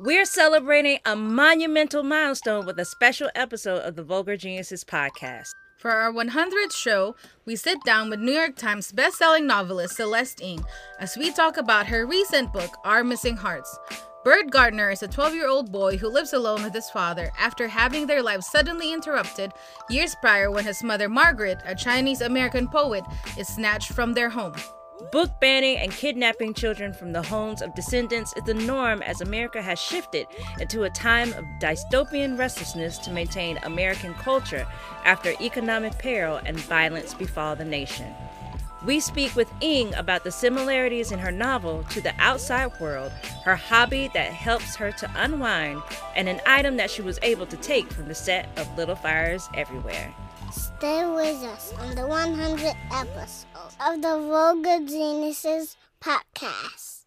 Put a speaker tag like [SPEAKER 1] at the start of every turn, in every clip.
[SPEAKER 1] We're celebrating a monumental milestone with a special episode of the Vulgar Geniuses podcast.
[SPEAKER 2] For our 100th show, we sit down with New York Times bestselling novelist Celeste Ng as we talk about her recent book, Our Missing Hearts. Bird Gardner is a 12 year old boy who lives alone with his father after having their lives suddenly interrupted years prior when his mother, Margaret, a Chinese American poet, is snatched from their home.
[SPEAKER 1] Book banning and kidnapping children from the homes of descendants is the norm as America has shifted into a time of dystopian restlessness to maintain American culture after economic peril and violence befall the nation. We speak with Ng about the similarities in her novel to the outside world, her hobby that helps her to unwind, and an item that she was able to take from the set of Little Fires Everywhere.
[SPEAKER 3] Stay with us on the 100th episode of the Vulgar Geniuses podcast.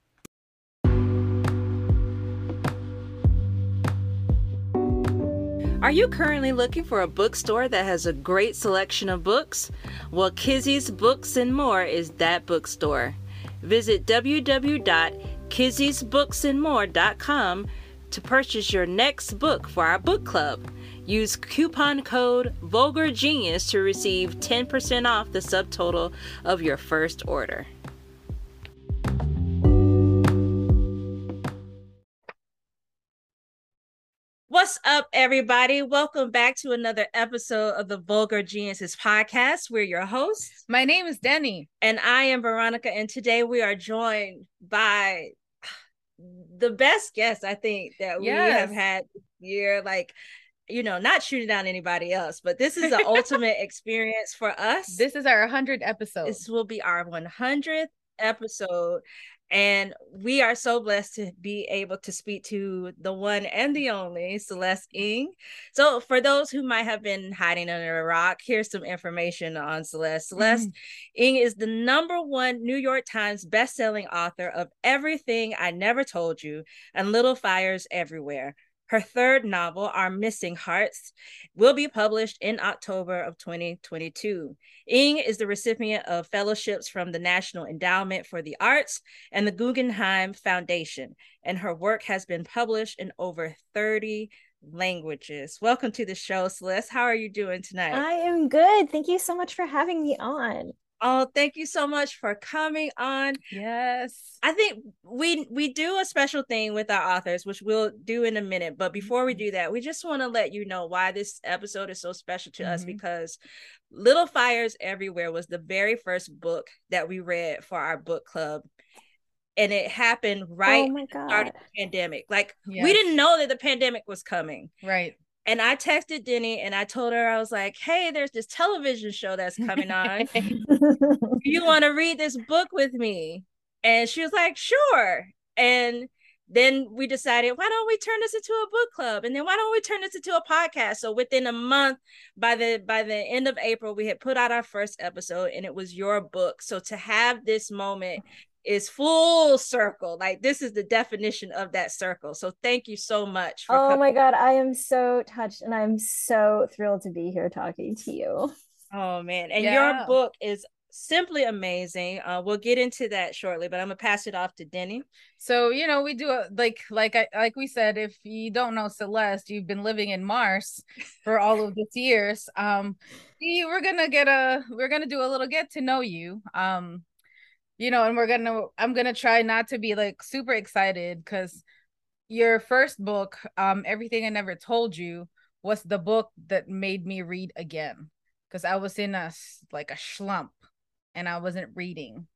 [SPEAKER 1] Are you currently looking for a bookstore that has a great selection of books? Well, Kizzy's Books and More is that bookstore. Visit www.kizzy'sbooksandmore.com to purchase your next book for our book club. Use coupon code Vulgar Genius to receive 10% off the subtotal of your first order. What's up, everybody? Welcome back to another episode of the Vulgar Geniuses podcast. We're your hosts.
[SPEAKER 2] My name is Denny.
[SPEAKER 1] And I am Veronica. And today we are joined by the best guest, I think, that we have had this year. Like, you know, not shooting down anybody else, but this is the ultimate experience for us.
[SPEAKER 2] This is our 100th episode.
[SPEAKER 1] This will be our 100th episode. And we are so blessed to be able to speak to the one and the only Celeste Ng. So, for those who might have been hiding under a rock, here's some information on Celeste. Celeste mm-hmm. Ng is the number one New York Times bestselling author of Everything I Never Told You and Little Fires Everywhere. Her third novel, Our Missing Hearts, will be published in October of 2022. Ng is the recipient of fellowships from the National Endowment for the Arts and the Guggenheim Foundation, and her work has been published in over 30 languages. Welcome to the show, Celeste. How are you doing tonight?
[SPEAKER 4] I am good. Thank you so much for having me on.
[SPEAKER 1] Oh, thank you so much for coming on.
[SPEAKER 2] yes.
[SPEAKER 1] I think we we do a special thing with our authors, which we'll do in a minute. But before we do that, we just want to let you know why this episode is so special to us
[SPEAKER 2] Mhm.
[SPEAKER 1] because Little Fires Everywhere was the very first book that we read for our book club. And it happened right
[SPEAKER 4] oh my
[SPEAKER 1] at the start of the pandemic. Like we didn't know that the pandemic was coming.
[SPEAKER 2] Right.
[SPEAKER 1] And I texted Denny and I told her, I was like, hey, there's this television show that's coming on. do you want to read this book with me? And she was like, sure. And then we decided, why don't we turn this into a book club? And then why don't we turn this into a podcast? So within a month, by the by the end of April, we had put out our first episode and it was your book. So to have this moment is full circle. Like this is the definition of that circle. So thank you so much for
[SPEAKER 4] oh
[SPEAKER 1] coming.
[SPEAKER 4] my god, I am so touched and I'm so thrilled to be here talking to you.
[SPEAKER 1] Oh man, and
[SPEAKER 2] Yeah.
[SPEAKER 1] your book is simply amazing. Uh, we'll get into that shortly, but I'm gonna pass it off to Denny.
[SPEAKER 2] So, you know, we do a, like like I like we said if you don't know Celeste, you've been living in Mars for all of these years. Um we- we're going to get a we're going to do a little get to know you. Um you know, and we're to I'm to try not to be like super excited cuz your first book, um Everything I Never Told You, was the book that made me read again cuz I was in a like a slump and I wasn't reading.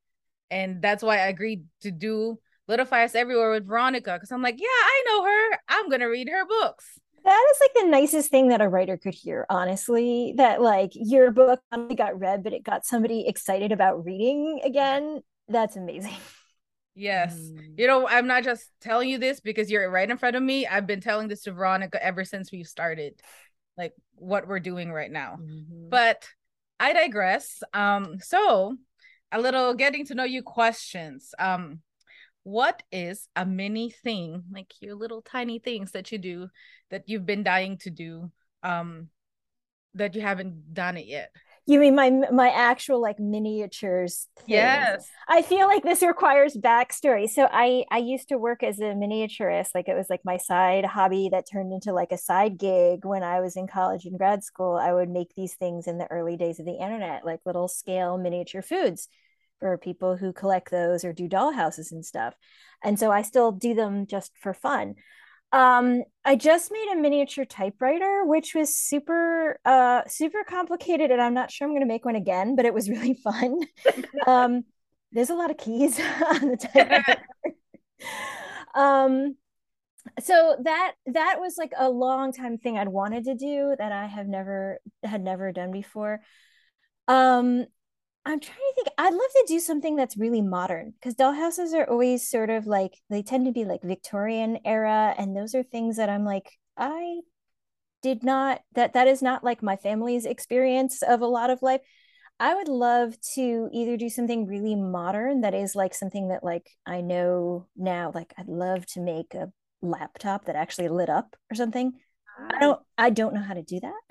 [SPEAKER 2] And that's why I agreed to do Little Fires Everywhere with Veronica because I'm like, yeah, I know her. I'm gonna read her books.
[SPEAKER 4] That is like the nicest thing that a writer could hear, honestly. That like your book only got read, but it got somebody excited about reading again. That's amazing.
[SPEAKER 2] Yes.
[SPEAKER 1] Mm.
[SPEAKER 2] You know, I'm not just telling you this because you're right in front of me. I've been telling this to Veronica ever since we've started, like what we're doing right now.
[SPEAKER 1] Mhm.
[SPEAKER 2] But I digress. Um, so a little getting to know you questions. Um, what is a mini thing, like your little tiny things that you do that you've been dying to do, um, that you haven't done it yet?
[SPEAKER 4] You mean my my actual like miniatures? Things.
[SPEAKER 2] Yes.
[SPEAKER 4] I feel like this requires backstory. So I I used to work as a miniaturist. Like it was like my side hobby that turned into like a side gig when I was in college and grad school. I would make these things in the early days of the internet, like little scale miniature foods for people who collect those or do doll houses and stuff. And so I still do them just for fun. Um, I just made a miniature typewriter, which was super, uh, super complicated, and I'm not sure I'm going to make one again, but it was really fun. um, there's a lot of keys on the typewriter. um, so that that was like a long time thing I'd wanted to do that I have never had never done before. Um, I'm trying to think. I'd love to do something that's really modern because dollhouses are always sort of like they tend to be like Victorian era, and those are things that I'm like, I did not that that is not like my family's experience of a lot of life. I would love to either do something really modern that is like something that like I know now. Like I'd love to make a laptop that actually lit up or something. I ah. don't I don't know how to do that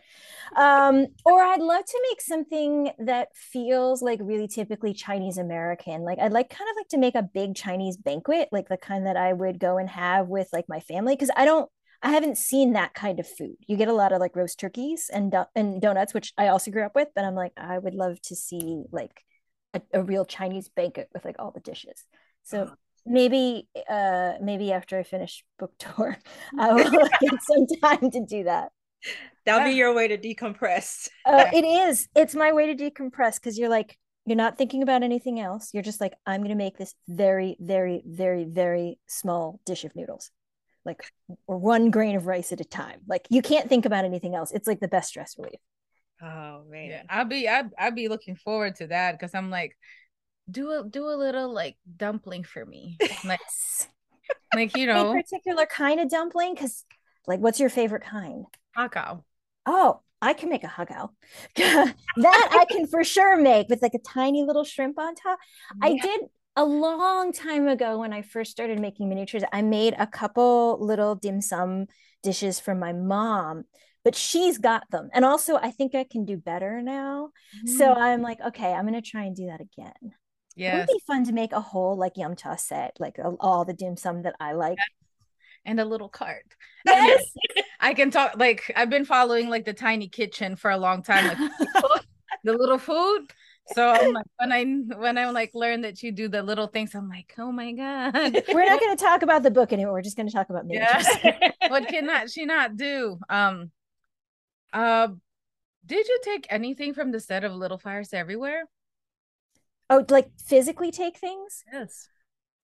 [SPEAKER 4] um, or I'd love to make something that feels like really typically Chinese American. Like I'd like kind of like to make a big Chinese banquet, like the kind that I would go and have with like my family, because I don't I haven't seen that kind of food. You get a lot of like roast turkeys and do- and donuts, which I also grew up with, but I'm like I would love to see like a, a real Chinese banquet with like all the dishes. So maybe uh maybe after I finish book tour, I will get some time to do that.
[SPEAKER 1] That'll be your way to decompress.
[SPEAKER 4] uh, it is. It's my way to decompress because you're like, you're not thinking about anything else. You're just like, I'm going to make this very, very, very, very small dish of noodles, like or one grain of rice at a time. Like you can't think about anything else. It's like the best stress relief.
[SPEAKER 1] Oh man,
[SPEAKER 2] yeah, I'll be I'll, I'll be looking forward to that because I'm like, do a do a little like dumpling for me, like like you know,
[SPEAKER 4] a particular kind of dumpling because like, what's your favorite kind?
[SPEAKER 2] Har gow.
[SPEAKER 4] Oh, I can make a har gow. that I can for sure make with like a tiny little shrimp on top. Yeah. I did a long time ago when I first started making miniatures. I made a couple little dim sum dishes for my mom, but she's got them. And also, I think I can do better now. Mm. So I'm like, okay, I'm going to try and do that again. Yeah. It would be fun to make a whole like yum cha set, like all the dim sum that I like.
[SPEAKER 2] And a little cart. Yes. I can talk like I've been following like the tiny kitchen for a long time, like the little food. So I'm like, when I when I like learn that you do the little things, I'm like, oh my god.
[SPEAKER 4] We're not going to talk about the book anymore. We're just going to talk about miniatures.
[SPEAKER 2] Yeah. what cannot she not do? Um, uh, did you take anything from the set of Little Fires Everywhere?
[SPEAKER 4] Oh, like physically take things?
[SPEAKER 2] Yes.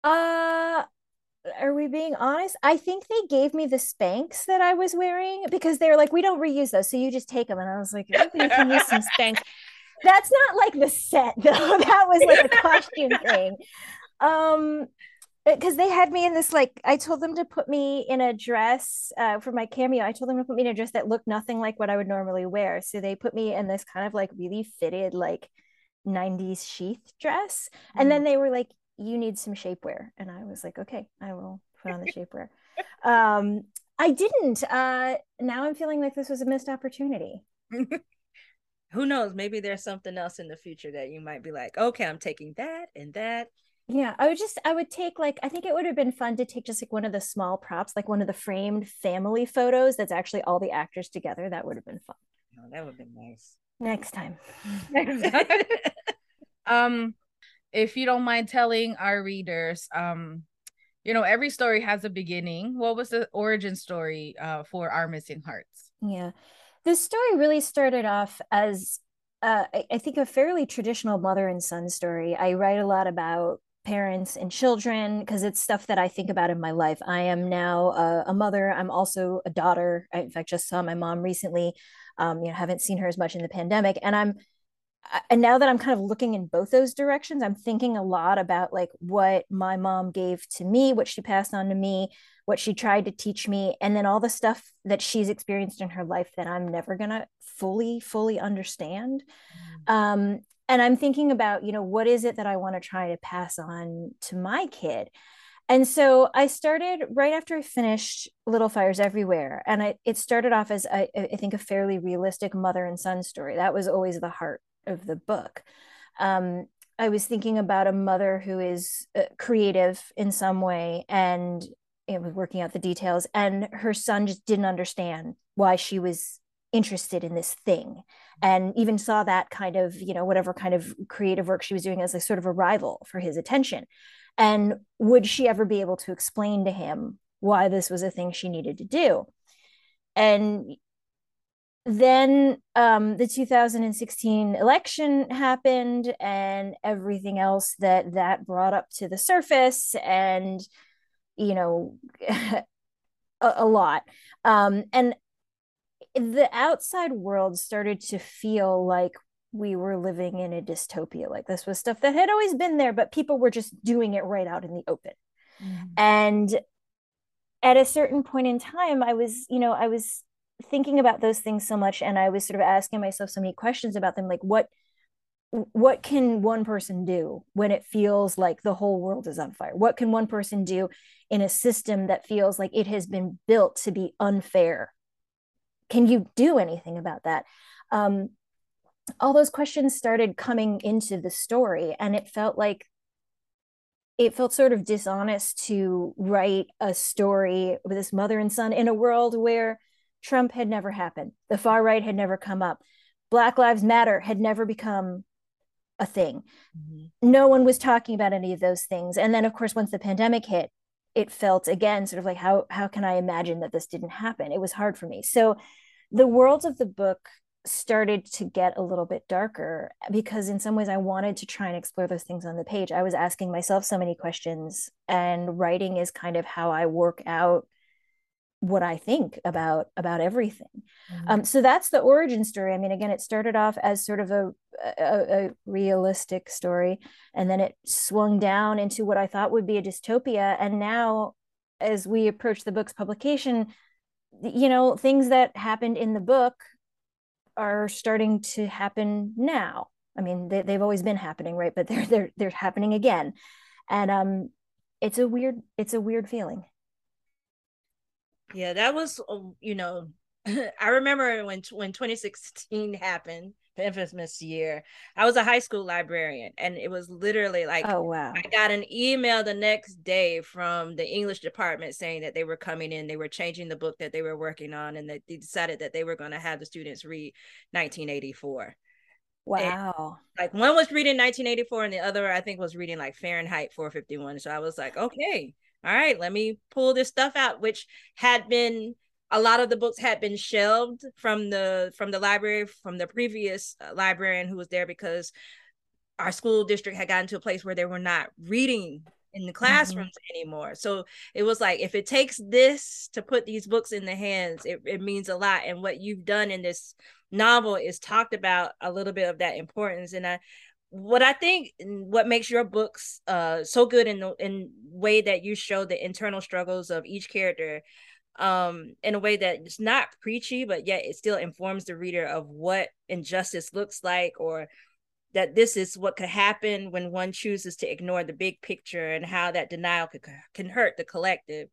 [SPEAKER 4] Uh, are we being honest? I think they gave me the Spanx that I was wearing because they were like, we don't reuse those, so you just take them. And I was like, you can use some Spanx. That's not like the set though. That was like a costume thing. Um, because they had me in this like I told them to put me in a dress uh, for my cameo. I told them to put me in a dress that looked nothing like what I would normally wear. So they put me in this kind of like really fitted like 90s sheath dress. And mm. then they were like, you need some shapewear. And i was like okay i will put on the shapewear. Um i didn't uh now i'm feeling like this was a missed opportunity.
[SPEAKER 1] Who knows? Maybe there's something else in the future that you might be like okay i'm taking that and that.
[SPEAKER 4] Yeah i would just i would take like i think it would have been fun to take just like one of the small props like one of the framed family photos that's actually all the actors together. That would have been fun.
[SPEAKER 1] Oh, that would have been nice.
[SPEAKER 4] Next time.
[SPEAKER 2] Um if you don't mind telling our readers, um, you know, every story has a beginning. What was the origin story uh, for Our Missing Hearts?
[SPEAKER 4] Yeah, this story really started off as uh, I, I think a fairly traditional mother and son story. I write a lot about parents and children because it's stuff that I think about in my life. I am now a, a mother. I'm also a daughter. I, in fact, just saw my mom recently. Um, you know, haven't seen her as much in the pandemic, and I'm and now that I'm kind of looking in both those directions, I'm thinking a lot about like what my mom gave to me, what she passed on to me, what she tried to teach me, and then all the stuff that she's experienced in her life that I'm never gonna fully, fully understand. Mm. Um, and I'm thinking about, you know, what is it that I want to try to pass on to my kid? And so I started right after I finished Little Fires Everywhere. And I, it started off as, I, I think, a fairly realistic mother and son story. That was always the heart of the book. Um, I was thinking about a mother who is uh, creative in some way and it was working out the details, and her son just didn't understand why she was interested in this thing and even saw that kind of you know whatever kind of creative work she was doing as a sort of a rival for his attention and would she ever be able to explain to him why this was a thing she needed to do and then um, the 2016 election happened and everything else that that brought up to the surface and you know a, a, lot um, and the outside world started to feel like we were living in a dystopia like this was stuff that had always been there but people were just doing it right out in the open mm-hmm. and at a certain point in time i was you know i was thinking about those things so much and i was sort of asking myself so many questions about them like what what can one person do when it feels like the whole world is on fire? What can one person do in a system that feels like it has been built to be unfair? Can you do anything about that? Um, all those questions started coming into the story and it felt like it felt sort of dishonest to write a story with this mother and son in a world where Trump had never happened. The far right had never come up. Black Lives Matter had never become a thing. Mm-hmm. No one was talking about any of those things. And then, of course, once the pandemic hit, it felt again sort of like how how can I imagine that this didn't happen? It was hard for me. So the worlds of the book started to get a little bit darker because in some ways I wanted to try and explore those things on the page. I was asking myself so many questions and writing is kind of how I work out what I think about about everything. Mm-hmm. Um, so that's the origin story. I mean, again, it started off as sort of a, a, a realistic story, and then it swung down into what I thought would be a dystopia. And now, as we approach the book's publication, you know, things that happened in the book are starting to happen now. I mean, they, they've always been happening, right? But they're they're they're happening again, and um, it's a weird it's a weird feeling.
[SPEAKER 1] Yeah, that was um, you know, I remember when when 2016 happened, the infamous year. I was a high school librarian, and it was literally like,
[SPEAKER 4] oh wow!
[SPEAKER 1] I got an email the next day from the English department saying that they were coming in, they were changing the book that they were working on, and that they decided that they were going to have the students read 1984.
[SPEAKER 4] Wow.
[SPEAKER 1] And like one was reading 1984 and the other I think was reading like Fahrenheit 451. So I was like, okay, all right, let me pull this stuff out, which had been a lot of the books had been shelved from the from the library from the previous uh, librarian who was there because our school district had gotten to a place where they were not reading in the mm-hmm. classrooms mm-hmm. anymore. So it was like if it takes this to put these books in the hands, it, it means a lot. And what you've done in this novel is talked about a little bit of that importance. And I what I think what makes your books uh so good in the in way that you show the internal struggles of each character um in a way that it's not preachy but yet it still informs the reader of what injustice looks like or that this is what could happen when one chooses to ignore the big picture and how that denial could, can hurt the collective.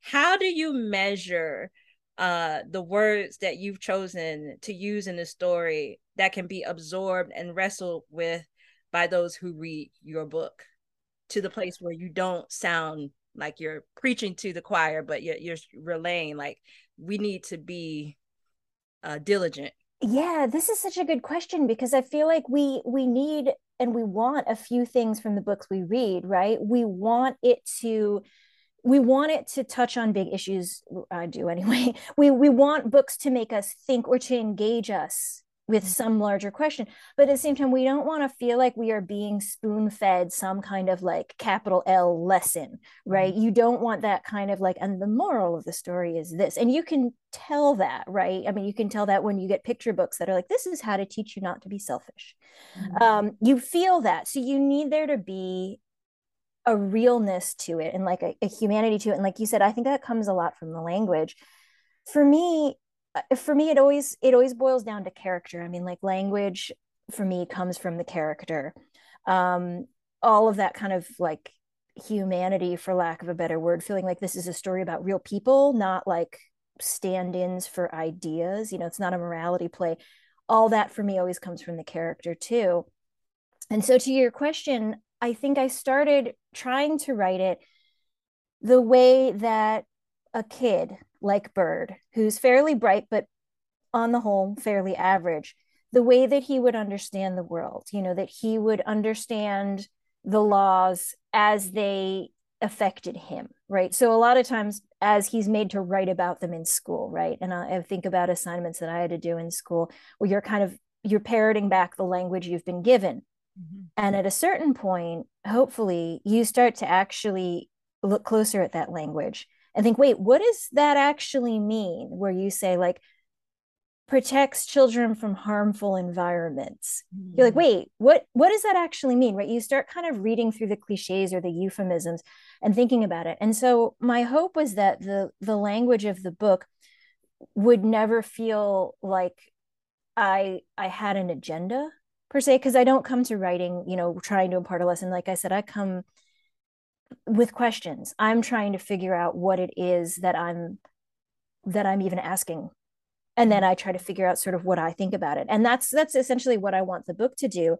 [SPEAKER 1] How do you measure uh the words that you've chosen to use in the story that can be absorbed and wrestled with by those who read your book to the place where you don't sound like you're preaching to the choir but you're, you're relaying like we need to be uh, diligent.
[SPEAKER 4] Yeah this is such a good question because i feel like we we need and we want a few things from the books we read right? We want it to we want it to touch on big issues i do anyway. We we want books to make us think or to engage us with mm-hmm. some larger question but at the same time we don't want to feel like we are being spoon fed some kind of like capital l lesson right mm-hmm. you don't want that kind of like and the moral of the story is this and you can tell that right i mean you can tell that when you get picture books that are like this is how to teach you not to be selfish mm-hmm. um, you feel that so you need there to be a realness to it and like a, a humanity to it and like you said i think that comes a lot from the language for me for me it always it always boils down to character. I mean like language for me comes from the character. Um all of that kind of like humanity for lack of a better word feeling like this is a story about real people not like stand-ins for ideas you know it's not a morality play. All that for me always comes from the character too. And so to your question i think i started trying to write it the way that a kid like bird who's fairly bright but on the whole fairly average the way that he would understand the world you know that he would understand the laws as they affected him right? So a lot of times as he's made to write about them in school right? And I, I, think about assignments that i had to do in school where you're kind of you're parroting back the language you've been given. Mm-hmm. and at a certain point hopefully you start to actually look closer at that language and think wait what does that actually mean? Where you say like protects children from harmful environments. Mm-hmm. you're like mm. wait what what does that actually mean? Right? You start kind of reading through the cliches or the euphemisms and thinking about it. And so my hope was that the the language of the book would never feel like i i had an agenda per se because i don't come to writing you know trying to impart a lesson. Like i said i come with questions. I'm trying to figure out what it is that i'm that i'm even asking. And then i try to figure out sort of what i think about it. And that's that's essentially what i want the book to do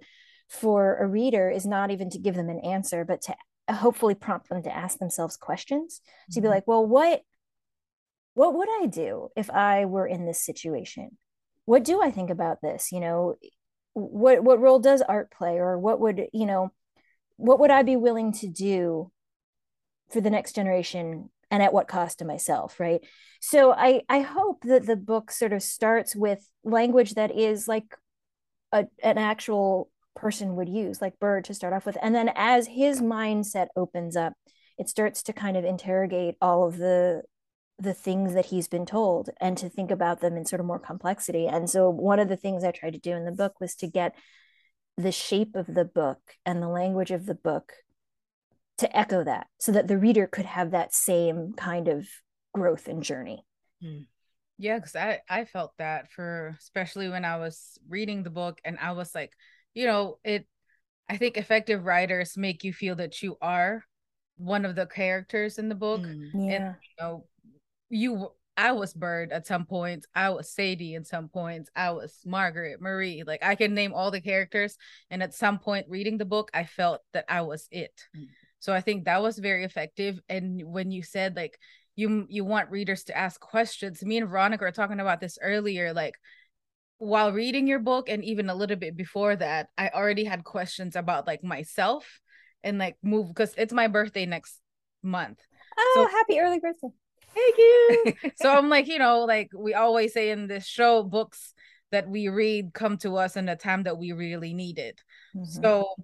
[SPEAKER 4] for a reader is not even to give them an answer but to hopefully prompt them to ask themselves questions. Mm-hmm. to be mm-hmm. like well what what would i do if i were in this situation? What do i think about this? You know what what role does art play? Or what would you know what would i be willing to do for the next generation and at what cost to myself right? So i i hope that the book sort of starts with language that is like a, an actual person would use like bird to start off with. And then as his mindset opens up it starts to kind of interrogate all of the the things that he's been told and to think about them in sort of more complexity. And so one of the things i tried to do in the book was to get the shape of the book and the language of the book to echo that so that the reader could have that same kind of growth and journey
[SPEAKER 2] hmm. yeah because i i felt that for especially when i was reading the book and i was like you know it i think effective writers make you feel that you are one of the characters in the book mm, yeah. and you know you I was Bird at some points. I was Sadie at some points. I was Margaret, Marie. Like I can name all the characters. And at some point reading the book, I felt that I was it. Mm. So I think that was very effective. And when you said like you you want readers to ask questions, me and Veronica were talking about this earlier. Like while reading your book and even a little bit before that, I already had questions about like myself and like move because it's my birthday next month.
[SPEAKER 4] Oh, so, happy early birthday.
[SPEAKER 2] Thank you. so I'm like, you know, like we always say in this show, books that we read come to us in a time that we really need it. Mm-hmm. So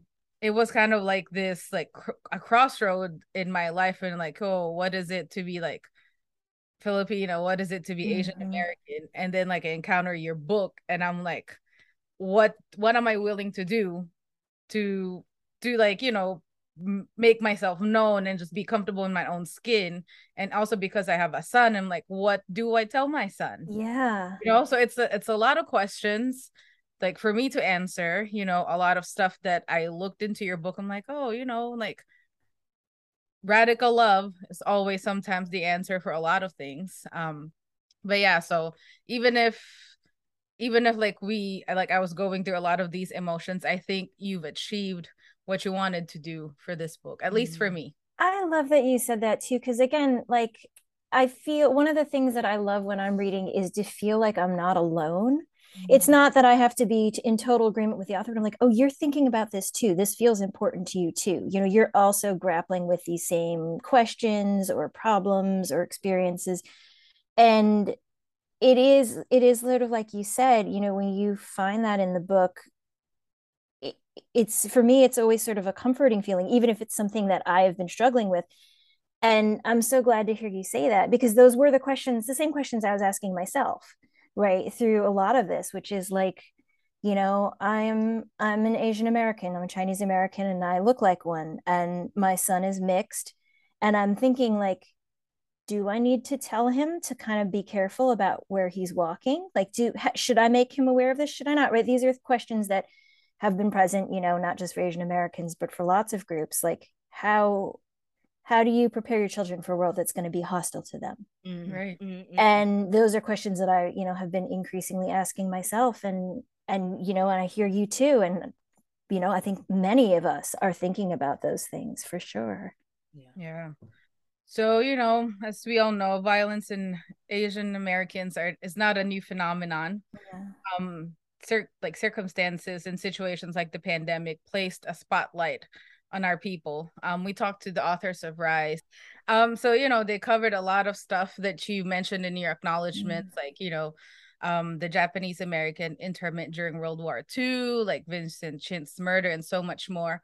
[SPEAKER 2] it was kind of like this like cr- a crossroad in my life and like oh what is it to be like filipino? What is it to be mm-hmm. asian american? And then like I encounter your book and i'm like what what am i willing to do to to like you know m- make myself known and just be comfortable in my own skin? And also because i have a son i'm like what do i tell my son?
[SPEAKER 4] Yeah.
[SPEAKER 2] You know so it's a, it's a lot of questions like for me to answer you know a lot of stuff that i looked into your book i'm like oh you know like radical love is always sometimes the answer for a lot of things um but yeah so even if even if like we like i was going through a lot of these emotions i think you've achieved what you wanted to do for this book at least for mm-hmm. me
[SPEAKER 4] i love that you said that too because again like i feel one of the things that i love when i'm reading is to feel like i'm not alone it's not that I have to be in total agreement with the author, but I'm like, oh, you're thinking about this too. This feels important to you too. You know, you're also grappling with these same questions or problems or experiences. And it is, it is sort of like you said, you know, when you find that in the book, it, it's for me, it's always sort of a comforting feeling, even if it's something that I have been struggling with. And I'm so glad to hear you say that because those were the questions, the same questions I was asking myself right through a lot of this which is like you know i'm i'm an asian american i'm a chinese american and i look like one and my son is mixed and i'm thinking like do i need to tell him to kind of be careful about where he's walking? Like do should i make him aware of this? Should i not? Right these are questions that have been present you know not just for asian americans but for lots of groups like how how do you prepare your children for a world that's going to be hostile to them?
[SPEAKER 2] Mm, right.
[SPEAKER 4] Mm-hmm. and those are questions that i you know have been increasingly asking myself and and you know and i hear you too and you know i think many of us are thinking about those things for sure.
[SPEAKER 2] Yeah. Yeah. So you know as we all know violence in asian americans are is not a new phenomenon. Yeah. um cir- like circumstances and situations like the pandemic placed a spotlight on our people. Um, we talked to the authors of Rise. Um, so you know, they covered a lot of stuff that you mentioned in your acknowledgments, mm-hmm. like you know, um, the Japanese American internment during World War II, like Vincent Chin's murder, and so much more.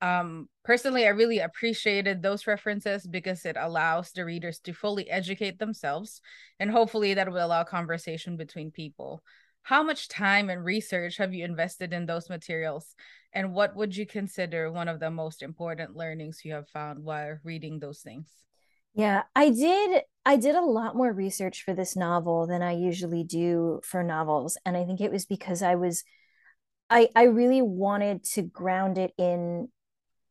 [SPEAKER 2] Um, personally, I really appreciated those references because it allows the readers to fully educate themselves, and hopefully that will allow conversation between people. How much time and research have you invested in those materials? And what would you consider one of the most important learnings you have found while reading those things?
[SPEAKER 4] Yeah, I did I did a lot more research for this novel than I usually do for novels and I think it was because I was I I really wanted to ground it in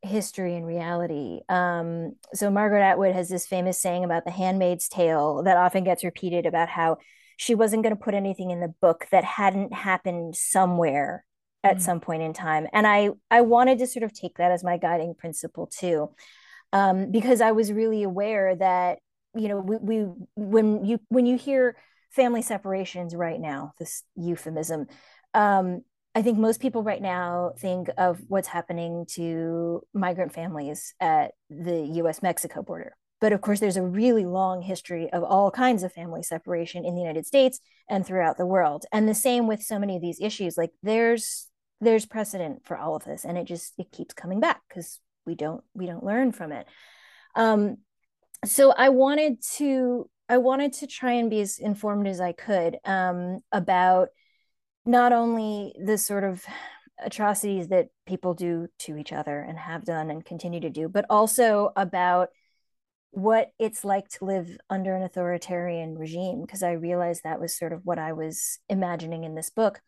[SPEAKER 4] history and reality. Um, so Margaret Atwood has this famous saying about the handmaid's tale that often gets repeated about how she wasn't going to put anything in the book that hadn't happened somewhere at mm. some point in time and i i wanted to sort of take that as my guiding principle too um, because i was really aware that you know we, we when you when you hear family separations right now this euphemism um, i think most people right now think of what's happening to migrant families at the us mexico border but of course, there's a really long history of all kinds of family separation in the United States and throughout the world. And the same with so many of these issues. Like there's there's precedent for all of this, and it just it keeps coming back because we don't we don't learn from it. Um, so I wanted to I wanted to try and be as informed as I could um, about not only the sort of atrocities that people do to each other and have done and continue to do, but also about what it's like to live under an authoritarian regime because I realized that was sort of what I was imagining in this book.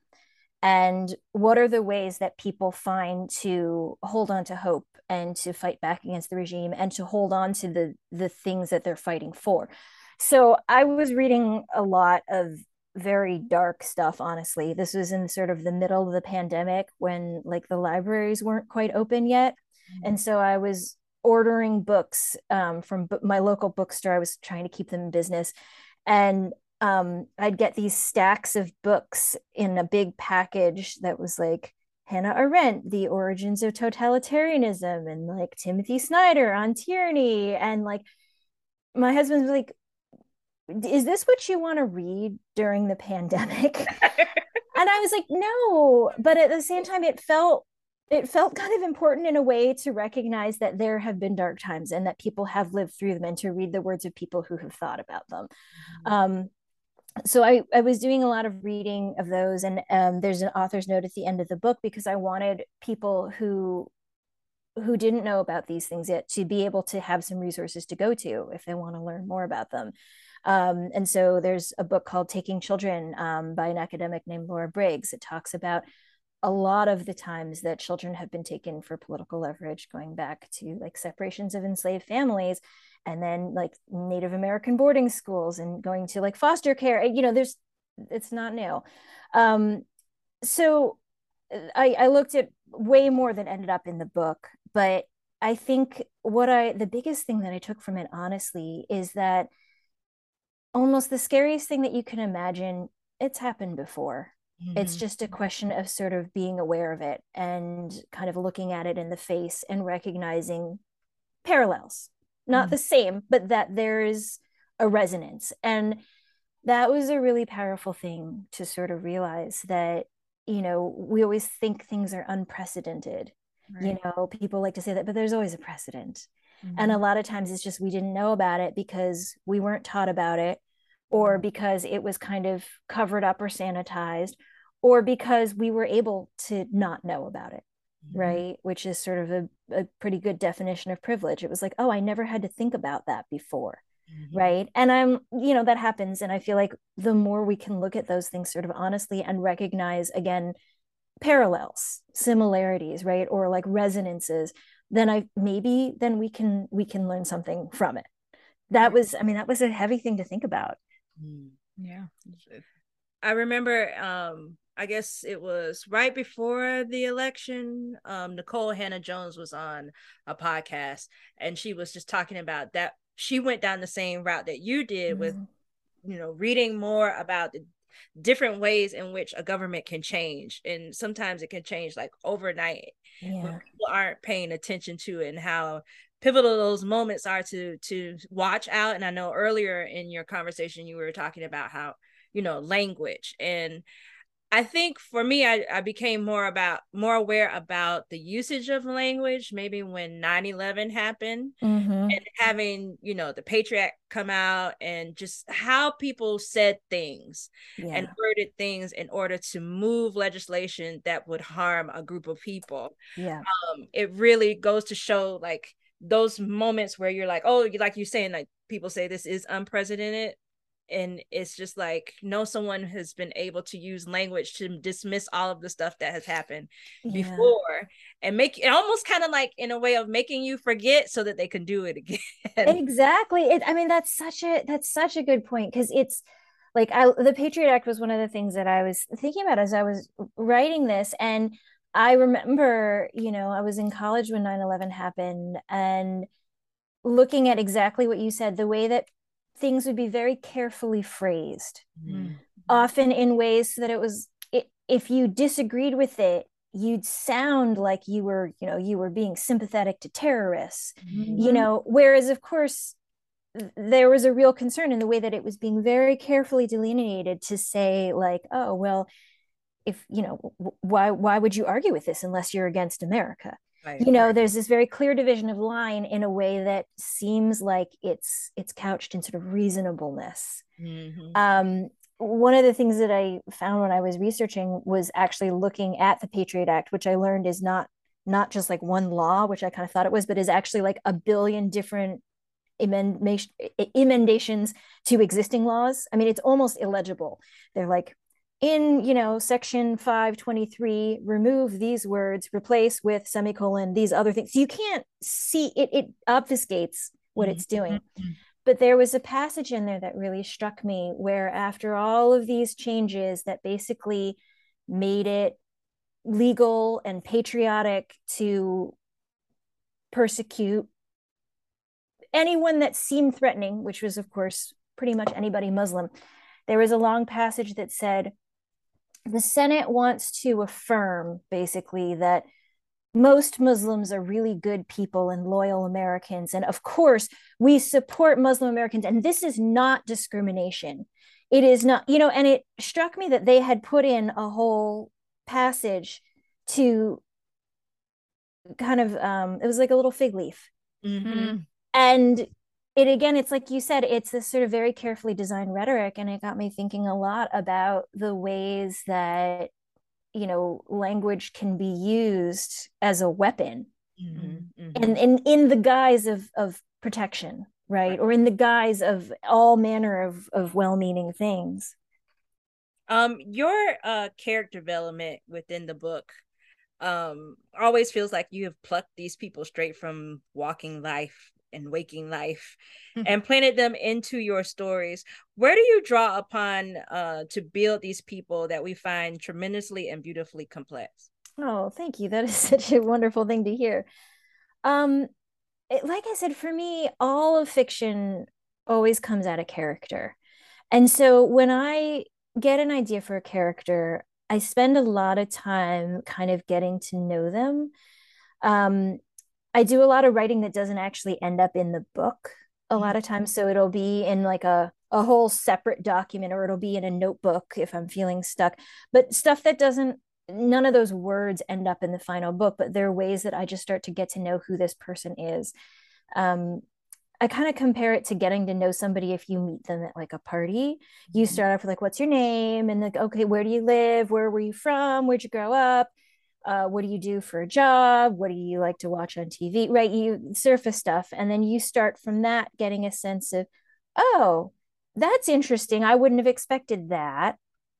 [SPEAKER 4] And what are the ways that people find to hold on to hope and to fight back against the regime and to hold on to the the things that they're fighting for? So I was reading a lot of very dark stuff honestly this was in sort of the middle of the pandemic when like the libraries weren't quite open yet and mm. so i was ordering books um, from my local bookstore. I was trying to keep them in business. And um, I'd get these stacks of books in a big package that was like Hannah Arendt, The Origins of Totalitarianism, and like Timothy Snyder on tyranny. And like my husband's like, is this what you want to read during the pandemic? and I was like, no. But at the same time, it felt it felt kind of important in a way to recognize that there have been dark times and that people have lived through them and to read the words of people who have thought about them. Mm-hmm. Um, so I, I was doing a lot of reading of those and um, there's an author's note at the end of the book because I wanted people who who didn't know about these things yet to be able to have some resources to go to if they want to learn more about them. Um, and so there's a book called Taking Children um, by an academic named Laura Briggs. It talks about a lot of the times that children have been taken for political leverage going back to like separations of enslaved families and then like native american boarding schools and going to like foster care you know there's it's not new. Um so i i looked at way more than ended up in the book but i think what i the biggest thing that i took from it honestly is that almost the scariest thing that you can imagine it's happened before Mm-hmm. It's just a question of sort of being aware of it and kind of looking at it in the face and recognizing parallels, not mm-hmm. the same, but that there is a resonance. And that was a really powerful thing to sort of realize that, you know, we always think things are unprecedented. Right. You know, people like to say that, but there's always a precedent. Mm-hmm. And a lot of times it's just we didn't know about it because we weren't taught about it or because it was kind of covered up or sanitized or because we were able to not know about it mm-hmm. right? Which is sort of a, a pretty good definition of privilege. It was like oh i never had to think about that before mm-hmm. right? And i'm you know that happens and i feel like the more we can look at those things sort of honestly and recognize again parallels similarities right? Or like resonances then i maybe then we can we can learn something from it. That was i mean that was a heavy thing to think about
[SPEAKER 2] mm. yeah
[SPEAKER 1] I remember um I guess it was right before the election. Um, Nikole Hannah-Jones was on a podcast and she was just talking about that. She went down the same route that you did mm-hmm. with, you know, reading more about the different ways in which a government can change. And sometimes it can change like overnight yeah. when people aren't paying attention to it and how pivotal those moments are to to watch out. And I know earlier in your conversation you were talking about how, you know, language and I think for me, I, I became more about more aware about the usage of language, maybe when 9-11 happened mm-hmm. and having, you know, the Patriot come out and just how people said things yeah. and worded things in order to move legislation that would harm a group of people.
[SPEAKER 4] Yeah.
[SPEAKER 1] Um, it really goes to show like those moments where you're like, oh, like you're saying, like people say this is unprecedented. And it's just like no someone has been able to use language to dismiss all of the stuff that has happened yeah. before and make it almost kind of like in a way of making you forget so that they can do it again.
[SPEAKER 4] Exactly. It, i mean that's such a that's such a good point because it's like I, the patriot act was one of the things that i was thinking about as i was writing this. And i remember you know i was in college when 9-11 happened and looking at exactly what you said the way that things would be very carefully phrased, mm-hmm. often in ways so that it was it, if you disagreed with it, you'd sound like you were, you know, you were being sympathetic to terrorists, mm-hmm. you know, whereas of course there was a real concern in the way that it was being very carefully delineated to say like, oh, well, if you know why why would you argue with this unless you're against america Right. You know, there's this very clear division of line in a way that seems like it's it's couched in sort of reasonableness. Mm-hmm. Um, one of the things that I found when I was researching was actually looking at the Patriot Act, which I learned is not not just like one law, which I kind of thought it was, but is actually like a billion different emendations to existing laws. I mean, it's almost illegible. They're like in you know section 523 remove these words replace with semicolon these other things you can't see it it obfuscates what it's doing mm-hmm. but there was a passage in there that really struck me where after all of these changes that basically made it legal and patriotic to persecute anyone that seemed threatening which was of course pretty much anybody muslim there was a long passage that said the Senate wants to affirm basically that most Muslims are really good people and loyal Americans. And of course, we support Muslim Americans. And this is not discrimination. It is not, you know, and it struck me that they had put in a whole passage to kind of, um, it was like a little fig leaf. Mm-hmm. And it again it's like you said it's this sort of very carefully designed rhetoric and it got me thinking a lot about the ways that you know language can be used as a weapon mm-hmm, mm-hmm. and in in the guise of of protection right, right. or in the guise of all manner of of well-meaning things
[SPEAKER 1] um your uh character development within the book um always feels like you have plucked these people straight from walking life and waking life mm-hmm. and planted them into your stories. Where do you draw upon uh, to build these people that we find tremendously and beautifully complex?
[SPEAKER 4] Oh thank you. That is such a wonderful thing to hear. Um it, like i said for me all of fiction always comes out of character. And so when i get an idea for a character i spend a lot of time kind of getting to know them. Um, I do a lot of writing that doesn't actually end up in the book a lot of times. So it'll be in like a, a whole separate document or it'll be in a notebook if I'm feeling stuck. But stuff that doesn't, none of those words end up in the final book, but there are ways that I just start to get to know who this person is. Um, I kind of compare it to getting to know somebody if you meet them at like a party. You mm-hmm. start off with like, what's your name? And like, okay, where do you live? Where were you from? Where'd you grow up? Uh, what do you do for a job? What do you like to watch on tv right you surface stuff and then you start from that getting a sense of oh that's interesting. I wouldn't have expected that.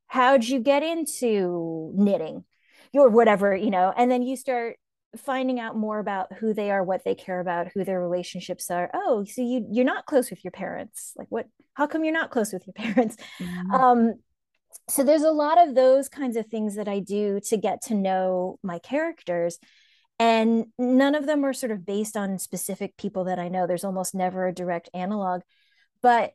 [SPEAKER 4] How'd you get into knitting? Or whatever you know and then you start finding out more about who they are what they care about who their relationships are. Oh so you you're not close with your parents. Like what how come you're not close with your parents? Mm-hmm. um so there's a lot of those kinds of things that I do to get to know my characters. And none of them are sort of based on specific people that I know. There's almost never a direct analog. But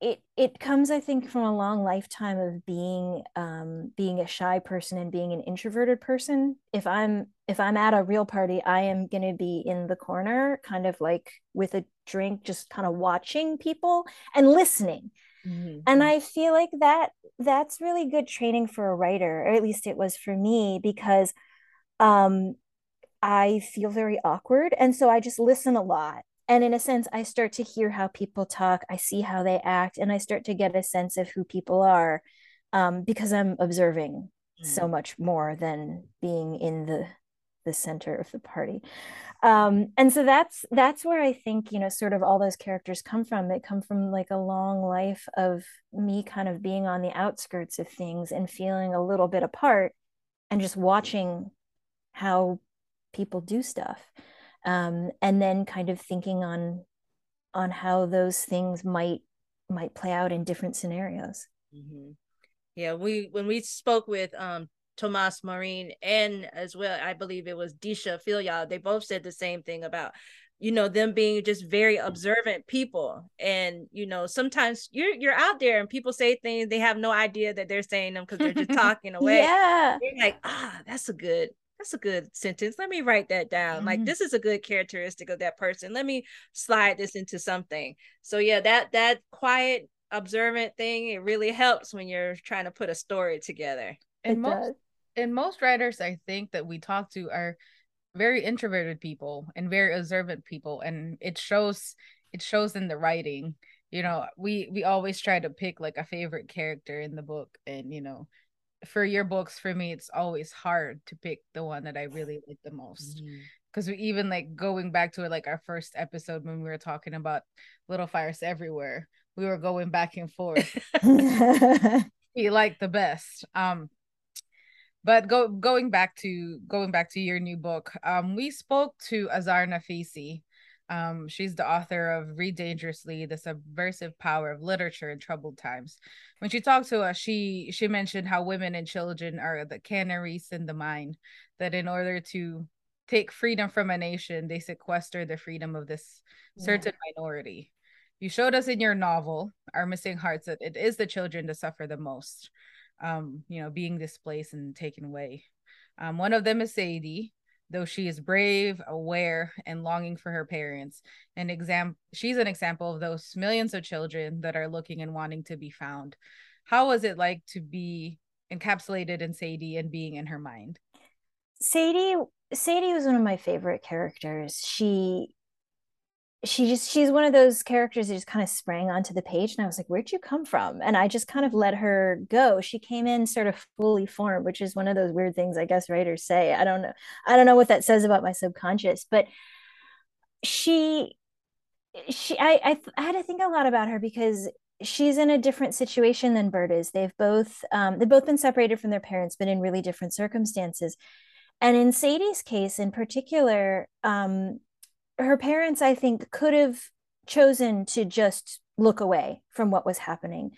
[SPEAKER 4] it it comes i think from a long lifetime of being um being a shy person and being an introverted person if i'm if i'm at a real party i am going to be in the corner kind of like with a drink just kind of watching people and listening mm-hmm. and i feel like that that's really good training for a writer or at least it was for me because um i feel very awkward and so i just listen a lot and in a sense i start to hear how people talk i see how they act and i start to get a sense of who people are um, because i'm observing mm. so much more than being in the the center of the party. Um, and so that's that's where i think you know sort of all those characters come from. They come from like a long life of me kind of being on the outskirts of things and feeling a little bit apart and just watching how people do stuff um, and then kind of thinking on on how those things might might play out in different scenarios.
[SPEAKER 1] Mm-hmm. yeah we when we spoke with um Tomas Marin and as well I believe it was Disha Filyal they both said the same thing about you know them being just very observant people and you know sometimes you're you're out there and people say things they have no idea that they're saying them because they're just talking away
[SPEAKER 4] yeah
[SPEAKER 1] they're like ah that's a good that's a good sentence. Let me write that down. Mm-hmm. Like this is a good characteristic of that person. Let me slide this into something. So yeah, that that quiet observant thing it really helps when you're trying to put a story together.
[SPEAKER 2] And it most does. And most writers I think that we talk to are very introverted people and very observant people and it shows it shows in the writing. You know, we we always try to pick like a favorite character in the book and you know for your books for me it's always hard to pick the one that i really like the most because mm-hmm. we even like going back to like our first episode when we were talking about little fires everywhere we were going back and forth he liked the best um but go going back to going back to your new book um we spoke to azar nafisi um, she's the author of Read Dangerously, The Subversive Power of Literature in Troubled Times. When she talked to us, she she mentioned how women and children are the canaries in the mine, that in order to take freedom from a nation, they sequester the freedom of this certain yeah. minority. You showed us in your novel, Our Missing Hearts, that it is the children that suffer the most, um, you know, being displaced and taken away. Um, one of them is Sadie, though she is brave, aware, and longing for her parents. An exam she's an example of those millions of children that are looking and wanting to be found. How was it like to be encapsulated in Sadie and being in her mind?
[SPEAKER 4] Sadie Sadie was one of my favorite characters. She she just she's one of those characters that just kind of sprang onto the page and i was like where'd you come from? And i just kind of let her go. She came in sort of fully formed which is one of those weird things i guess writers say. I don't know i don't know what that says about my subconscious but she she i i, I had to think a lot about her because she's in a different situation than Bird is. They've both um, they've both been separated from their parents but in really different circumstances. And in sadie's case in particular um, her parents, I think, could have chosen to just look away from what was happening.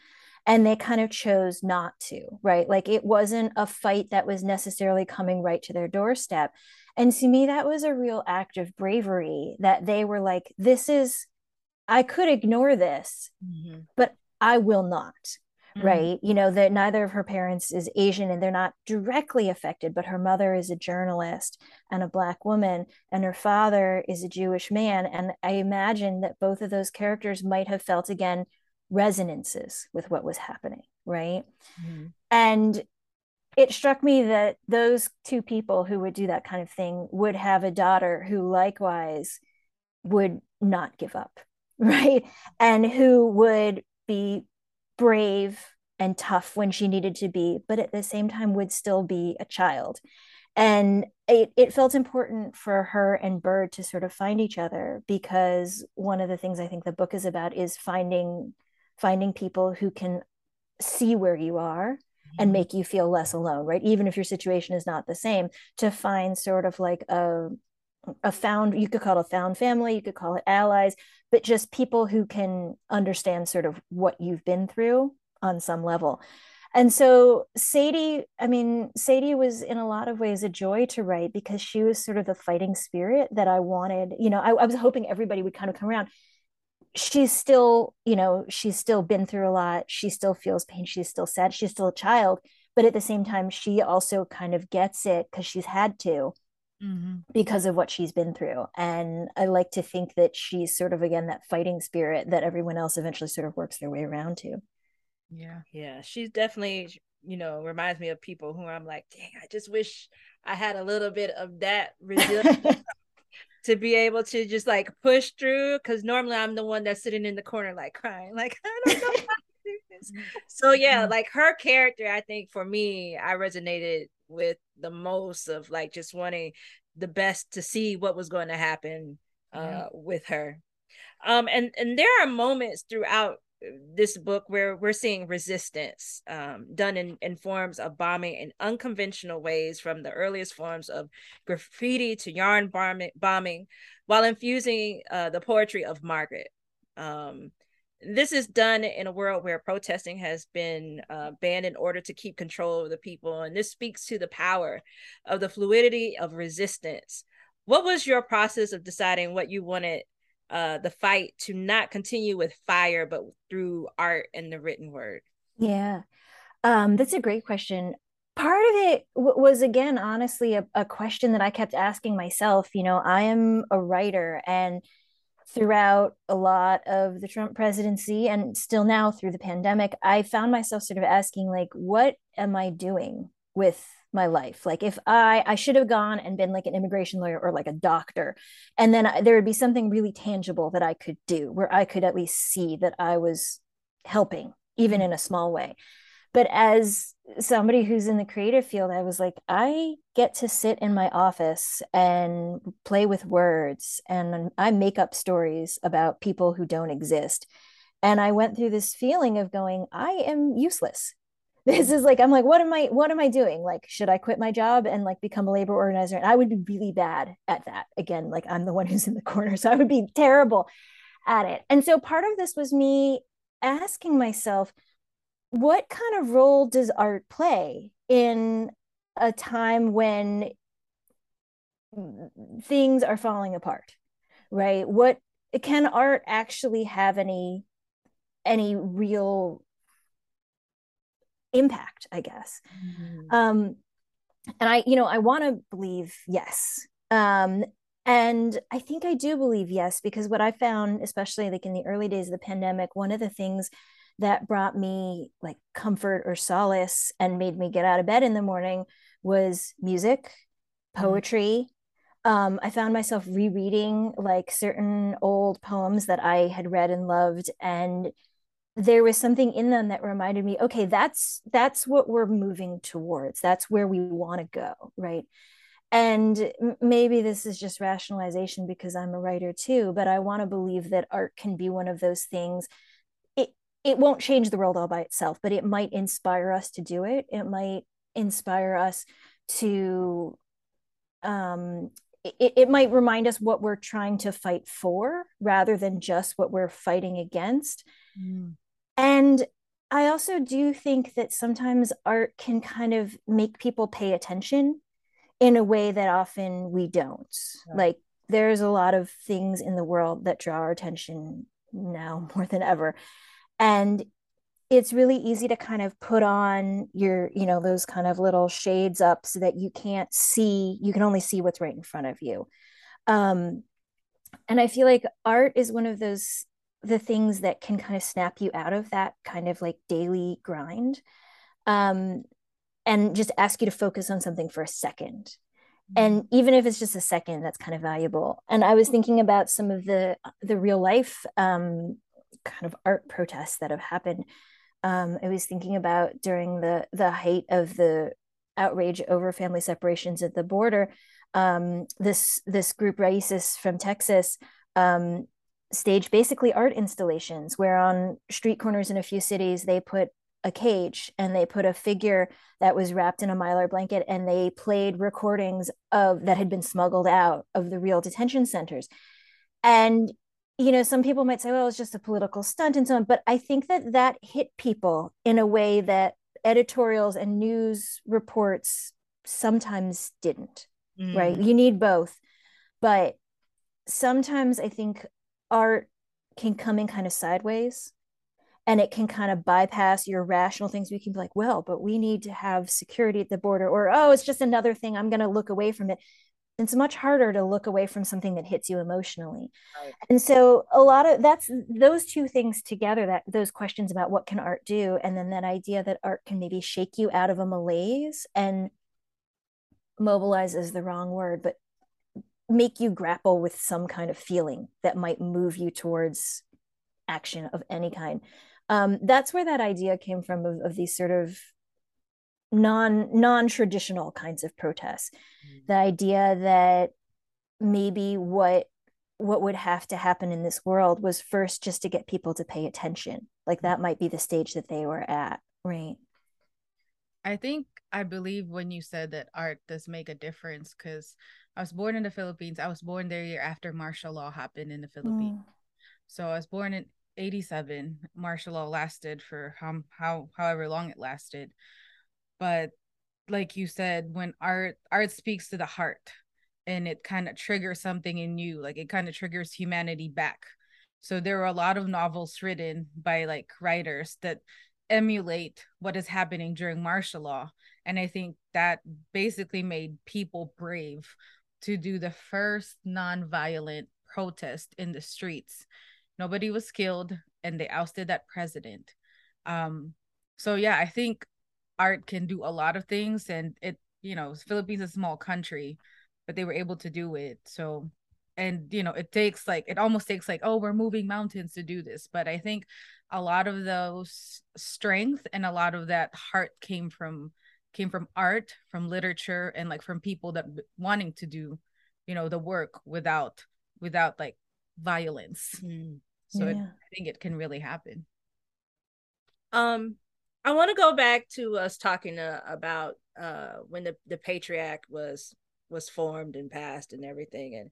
[SPEAKER 4] And they kind of chose not to, right? Like it wasn't a fight that was necessarily coming right to their doorstep. And to me, that was a real act of bravery that they were like, this is, I could ignore this, mm-hmm. but I will not mm-hmm. right you know that neither of her parents is asian and they're not directly affected but her mother is a journalist and a black woman and her father is a jewish man and i imagine that both of those characters might have felt again resonances with what was happening right mm-hmm. and it struck me that those two people who would do that kind of thing would have a daughter who likewise would not give up right and who would be brave and tough when she needed to be, but at the same time would still be a child. And it, it felt important for her and Bird to sort of find each other because one of the things I think the book is about is finding finding people who can see where you are and mm-hmm. make you feel less alone, right? Even if your situation is not the same, to find sort of like a a found you could call it a found family you could call it allies but just people who can understand sort of what you've been through on some level. And so sadie i mean sadie was in a lot of ways a joy to write because she was sort of the fighting spirit that i wanted you know I, I was hoping everybody would kind of come around. She's still you know she's still been through a lot. She still feels pain. She's still sad. She's still a child but at the same time she also kind of gets it because she's had to mm-hmm. because of what she's been through and i like to think that she's sort of again that fighting spirit that everyone else eventually sort of works their way around to
[SPEAKER 1] yeah yeah she's definitely you know reminds me of people who i'm like dang i just wish i had a little bit of that resilience to be able to just like push through because normally i'm the one that's sitting in the corner like crying like i don't know how to do this. so yeah mm-hmm. like her character i think for me i resonated with the most of like just wanting the best to see what was going to happen uh yeah. with her um and and there are moments throughout this book where we're seeing resistance um, done in, in forms of bombing in unconventional ways from the earliest forms of graffiti to yarn bombing, bombing while infusing uh, the poetry of margaret um, this is done in a world where protesting has been uh, banned in order to keep control of the people and this speaks to the power of the fluidity of resistance what was your process of deciding what you wanted uh, the fight to not continue with fire, but through art and the written word?
[SPEAKER 4] Yeah, um, that's a great question. Part of it w- was, again, honestly, a, a question that I kept asking myself. You know, I am a writer, and throughout a lot of the Trump presidency and still now through the pandemic, I found myself sort of asking, like, what am I doing with my life? Like if i i should have gone and been like an immigration lawyer or like a doctor and then I, there would be something really tangible that i could do where i could at least see that i was helping even in a small way but as somebody who's in the creative field i was like i get to sit in my office and play with words and i make up stories about people who don't exist. And i went through this feeling of going i am useless. This is like i'm like what am i what am i doing? Like should i quit my job and like become a labor organizer? And i would be really bad at that. Again like i'm the one who's in the corner so i would be terrible at it. And so part of this was me asking myself what kind of role does art play in a time when things are falling apart right? What can art actually have any any real impact i guess? Mm-hmm. um and i you know i want to believe yes. Um and i think i do believe yes because what i found especially like in the early days of the pandemic one of the things that brought me like comfort or solace and made me get out of bed in the morning was music mm-hmm. poetry mm-hmm. um, i found myself rereading like certain old poems that i had read and loved and there was something in them that reminded me okay that's that's what we're moving towards that's where we want to go right and maybe this is just rationalization because i'm a writer too but i want to believe that art can be one of those things it won't change the world all by itself but it might inspire us to do it it might inspire us to um it, it might remind us what we're trying to fight for rather than just what we're fighting against mm. And I also do think that sometimes art can kind of make people pay attention in a way that often we don't. Yeah. Like there's a lot of things in the world that draw our attention now more than ever. And it's really easy to kind of put on your, you know, those kind of little shades up so that you can't see, you can only see what's right in front of you. Um, and I feel like art is one of those the things that can kind of snap you out of that kind of like daily grind um, and just ask you to focus on something for a second and mm-hmm. even if it's just a second that's kind of valuable and i was thinking about some of the the real life um, kind of art protests that have happened. Um, i was thinking about during the the height of the outrage over family separations at the border um, this this group raices from texas um, stage basically art installations where on street corners in a few cities they put a cage and they put a figure that was wrapped in a mylar blanket and they played recordings of that had been smuggled out of the real detention centers. And you know some people might say well it's just a political stunt and so on but i think that that hit people in a way that editorials and news reports sometimes didn't
[SPEAKER 1] Mm.
[SPEAKER 4] right you need both but sometimes i think art can come in kind of sideways and it can kind of bypass your rational things. We can be like well but we need to have security at the border or oh it's just another thing. I'm going to look away from it it's much harder to look away from something that hits you emotionally.
[SPEAKER 1] Right.
[SPEAKER 4] and so a lot of that's those two things together that those questions about what can art do? And then that idea that art can maybe shake you out of a malaise and mobilize is the wrong word but make you grapple with some kind of feeling that might move you towards action of any kind. Um, that's where that idea came from of, of these sort of non non-traditional kinds of protests
[SPEAKER 1] Mm.
[SPEAKER 4] the idea that maybe what what would have to happen in this world was first just to get people to pay attention like that might be the stage that they were at right
[SPEAKER 2] I think I believe when you said that art does make a difference because I was born in the Philippines. I was born there year after martial law happened in the Philippines. So I was born in 87. Martial law lasted for how, how however long it lasted. But like you said, when art art speaks to the heart and it kind of triggers something in you, like it kind of triggers humanity back. So there were a lot of novels written by like writers that emulate what is happening during martial law. And I think that basically made people brave to do the first non-violent protest in the streets. Nobody was killed and they ousted that president. Um, so yeah, I think art can do a lot of things and it, you know, Philippines is a small country, but they were able to do it. So and you know it takes like it almost takes like oh we're moving mountains to do this but i think a lot of those strength and a lot of that heart came from came from art from literature and like from people that wanting to do you know the work without without like violence
[SPEAKER 1] Mm.
[SPEAKER 2] so it, i think it can really happen
[SPEAKER 1] Um, I want to go back to us talking uh, about uh when the the Patriot was was formed and passed and everything, and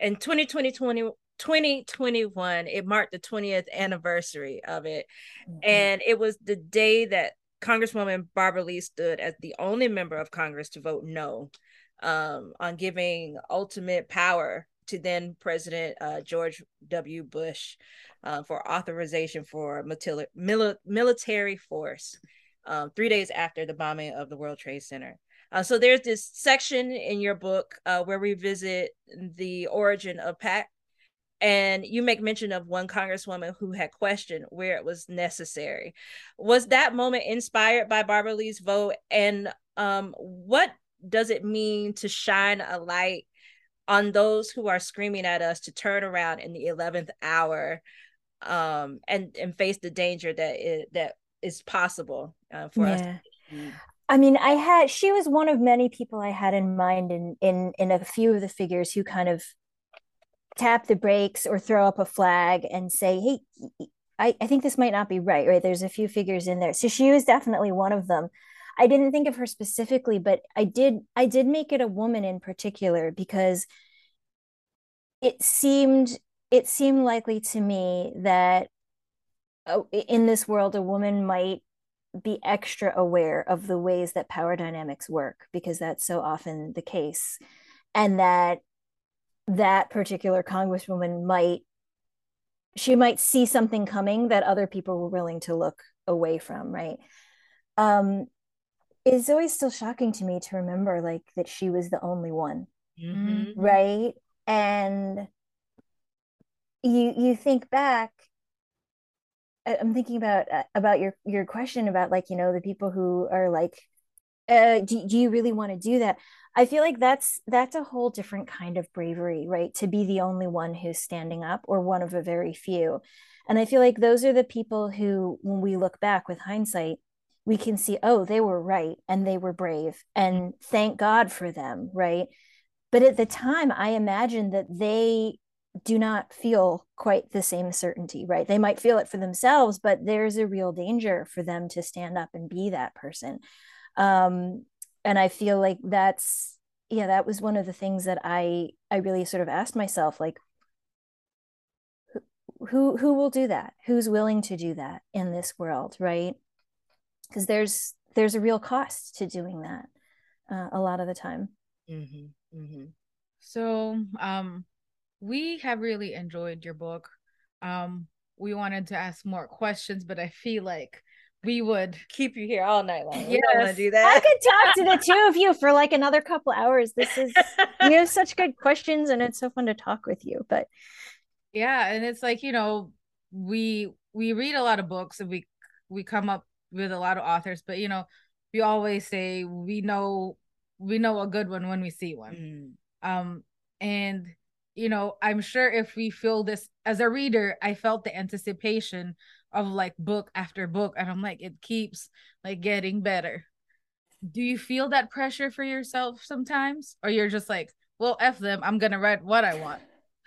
[SPEAKER 1] in 2020, 2021, it marked the 20th anniversary of it, and it was the day that Congresswoman Barbara Lee stood as the only member of Congress to vote no um, on giving ultimate power to then President uh, George W. Bush uh, for authorization for mil- mil- military force um, three days after the bombing of the World Trade Center. Uh, so there's this section in your book uh, where we visit the origin of PACT, and you make mention of one congresswoman who had questioned where it was necessary. Was that moment inspired by Barbara Lee's vote, and um, what does it mean to shine a light on those who are screaming at us to turn around in the 11th hour um, and and face the danger that that is possible uh, for us?
[SPEAKER 4] yeah. I mean, I had she was one of many people I had in mind in in in a few of the figures who kind of tap the brakes or throw up a flag and say, "Hey, I, I think this might not be right." Right? There's a few figures in there, so she was definitely one of them. I didn't think of her specifically, but I did. I did make it a woman in particular because it seemed it seemed likely to me that uh, in this world a woman might be extra aware of the ways that power dynamics work because that's so often the case and that that particular congresswoman might she might see something coming that other people were willing to look away from right um it's always still shocking to me to remember like that she was the only one.
[SPEAKER 1] Mhm.
[SPEAKER 4] right? And you you think back i'm thinking about uh, about your your question about like you know the people who are like uh do, do you really want to do that? I feel like that's that's a whole different kind of bravery right? To be the only one who's standing up or one of a very few. And i feel like those are the people who when we look back with hindsight we can see oh they were right and they were brave and thank god for them right? But at the time i imagine that they do not feel quite the same certainty right? They might feel it for themselves but there's a real danger for them to stand up and be that person. Um and i feel like that's yeah that was one of the things that i i really sort of asked myself like who who will do that? Who's willing to do that in this world right because there's there's a real cost to doing that uh, a lot of the time
[SPEAKER 1] Mm-hmm. Mm-hmm.
[SPEAKER 2] So, um, we have really enjoyed your book. Um, we wanted to ask more questions, but I feel like we would
[SPEAKER 1] Keep you here all night long. We
[SPEAKER 2] Yes.
[SPEAKER 1] don't want to do
[SPEAKER 4] I could talk to the two of you for like another couple hours. This is you have such good questions, and it's so fun to talk with you. But
[SPEAKER 2] yeah, and it's like, you know, we we read a lot of books and we we come up with a lot of authors, but you know, we always say we know we know a good one when we see one.
[SPEAKER 1] Mm.
[SPEAKER 2] um and you know i'm sure if we feel this as a reader i felt the anticipation of like book after book and i'm like it keeps like getting better do you feel that pressure for yourself sometimes or you're just like well f them i'm gonna write what i want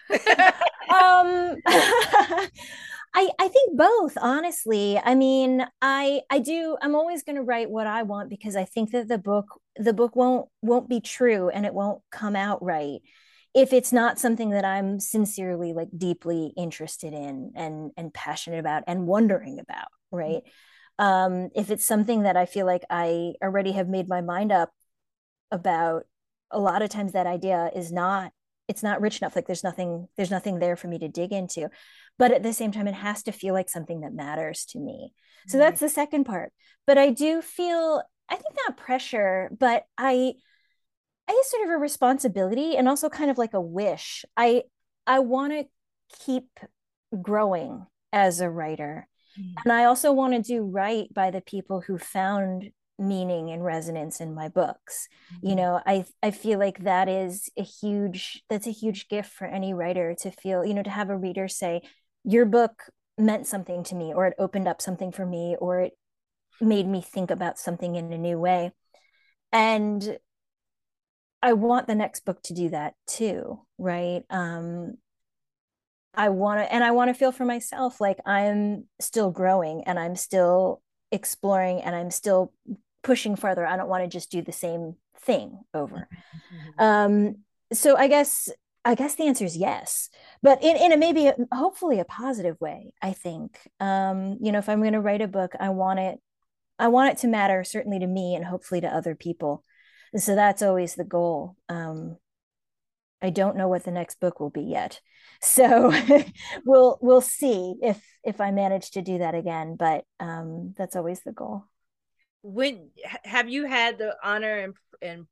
[SPEAKER 4] um I I think both honestly. I mean, I I do I'm always going to write what I want because I think that the book the book won't won't be true and it won't come out right if it's not something that I'm sincerely like deeply interested in and and passionate about and wondering about, right? Um if it's something that I feel like I already have made my mind up about a lot of times that idea is not it's not rich enough like there's nothing there's nothing there for me to dig into but at the same time it has to feel like something that matters to me. So that's the second part. But i do feel i think not pressure but i i guess sort of a responsibility and also kind of like a wish. I i want to keep growing as a writer.
[SPEAKER 1] Mm.
[SPEAKER 4] and i also want to do right by the people who found meaning and resonance in my books. You know i i feel like that is a huge that's a huge gift for any writer to feel you know to have a reader say your book meant something to me or it opened up something for me or it made me think about something in a new way. And i want the next book to do that too right? Um i want to and i want to feel for myself like i'm still growing and i'm still exploring and i'm still pushing further i don't want to just do the same thing over.
[SPEAKER 1] Mhm.
[SPEAKER 4] um so i guess i guess the answer is yes but in, in a maybe a, hopefully a positive way i think. Um you know if i'm going to write a book i want it i want it to matter certainly to me and hopefully to other people. And so that's always the goal. Um i don't know what the next book will be yet. So we'll we'll see if if i manage to do that again but um that's always the goal.
[SPEAKER 1] When have you had the honor and and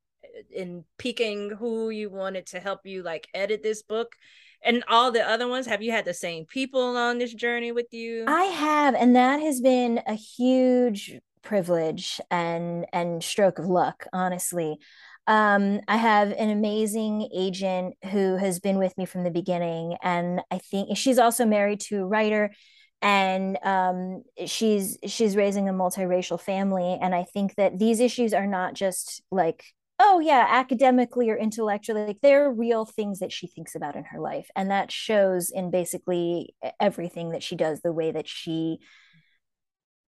[SPEAKER 1] in picking who you wanted to help you like edit this book and all the other ones have you had the same people on this journey with you
[SPEAKER 4] I have, and that has been a huge privilege and and stroke of luck, honestly. Um, I have an amazing agent who has been with me from the beginning, and I think she's also married to a writer, and um, she's she's raising a multiracial family, and I think that these issues are not just like oh yeah academically or intellectually like they're real things that she thinks about in her life and that shows in basically everything that she does the way that she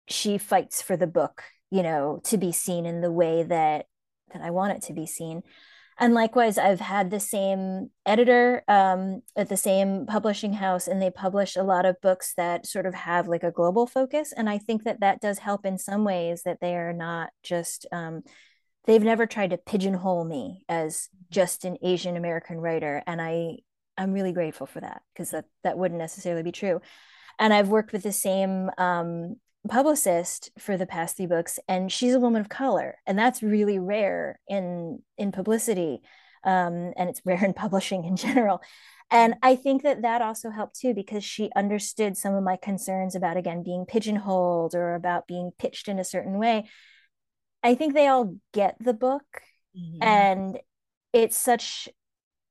[SPEAKER 4] she fights for the book you know to be seen in the way that that i want it to be seen. And likewise i've had the same editor um, at the same publishing house and they publish a lot of books that sort of have like a global focus and i think that that does help in some ways that they are not just um, they've never tried to pigeonhole me as just an asian american writer and i i'm really grateful for that because that that wouldn't necessarily be true. And i've worked with the same um, publicist for the past three books and she's a woman of color and that's really rare in in publicity um, and it's rare in publishing in general. And i think that that also helped too because she understood some of my concerns about again being pigeonholed or about being pitched in a certain way i think they all get the book
[SPEAKER 1] Mhm.
[SPEAKER 4] and it's such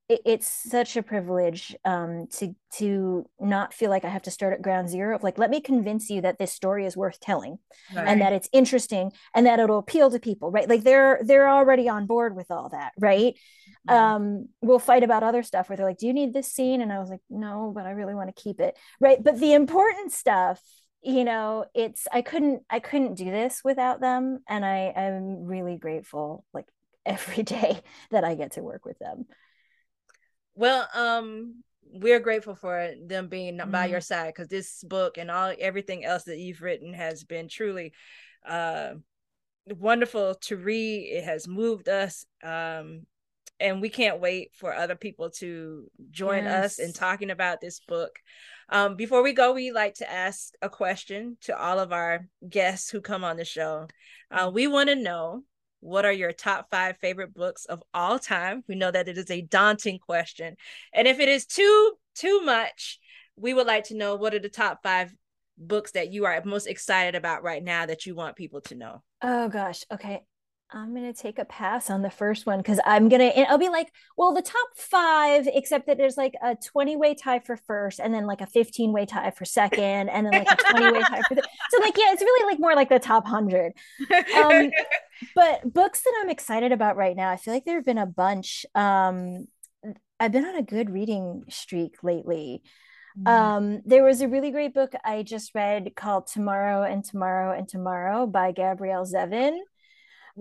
[SPEAKER 4] it, it's such a privilege um, to to not feel like I have to start at ground zero of like let me convince you that this story is worth telling
[SPEAKER 1] Right.
[SPEAKER 4] and that it's interesting and that it'll appeal to people right like they're they're already on board with all that right
[SPEAKER 1] Mhm.
[SPEAKER 4] um we'll fight about other stuff where they're like do you need this scene and I was like no but I really want to keep it right but the important stuff you know it's I couldn't I couldn't do this without them and I am really grateful like every day that I get to work with them
[SPEAKER 1] Well, um, we're grateful for them being by
[SPEAKER 2] Mhm.
[SPEAKER 1] your side because this book and all everything else that you've written has been truly uh wonderful to read. It has moved us. Um, and we can't wait for other people to join yes. us in talking about this book. Um, before we go, we like to ask a question to all of our guests who come on the show. Uh, we want to know what are your top five favorite books of all time? We know that it is a daunting question, and if it is too too much, we would like to know what are the top five books that you are most excited about right now that you want people to know.
[SPEAKER 4] Oh gosh, okay. I'm gonna take a pass on the first one because I'm gonna and I'll be like, well, the top five, except that there's like a 20 way tie for first, and then like a 15 way tie for second, and then like a 20 way tie for the so like yeah, it's really like more like the top hundred. Um, but books that I'm excited about right now, I feel like there have been a bunch. Um, I've been on a good reading streak lately. Mm-hmm. Um, there was a really great book I just read called Tomorrow and Tomorrow and Tomorrow by Gabrielle Zevin.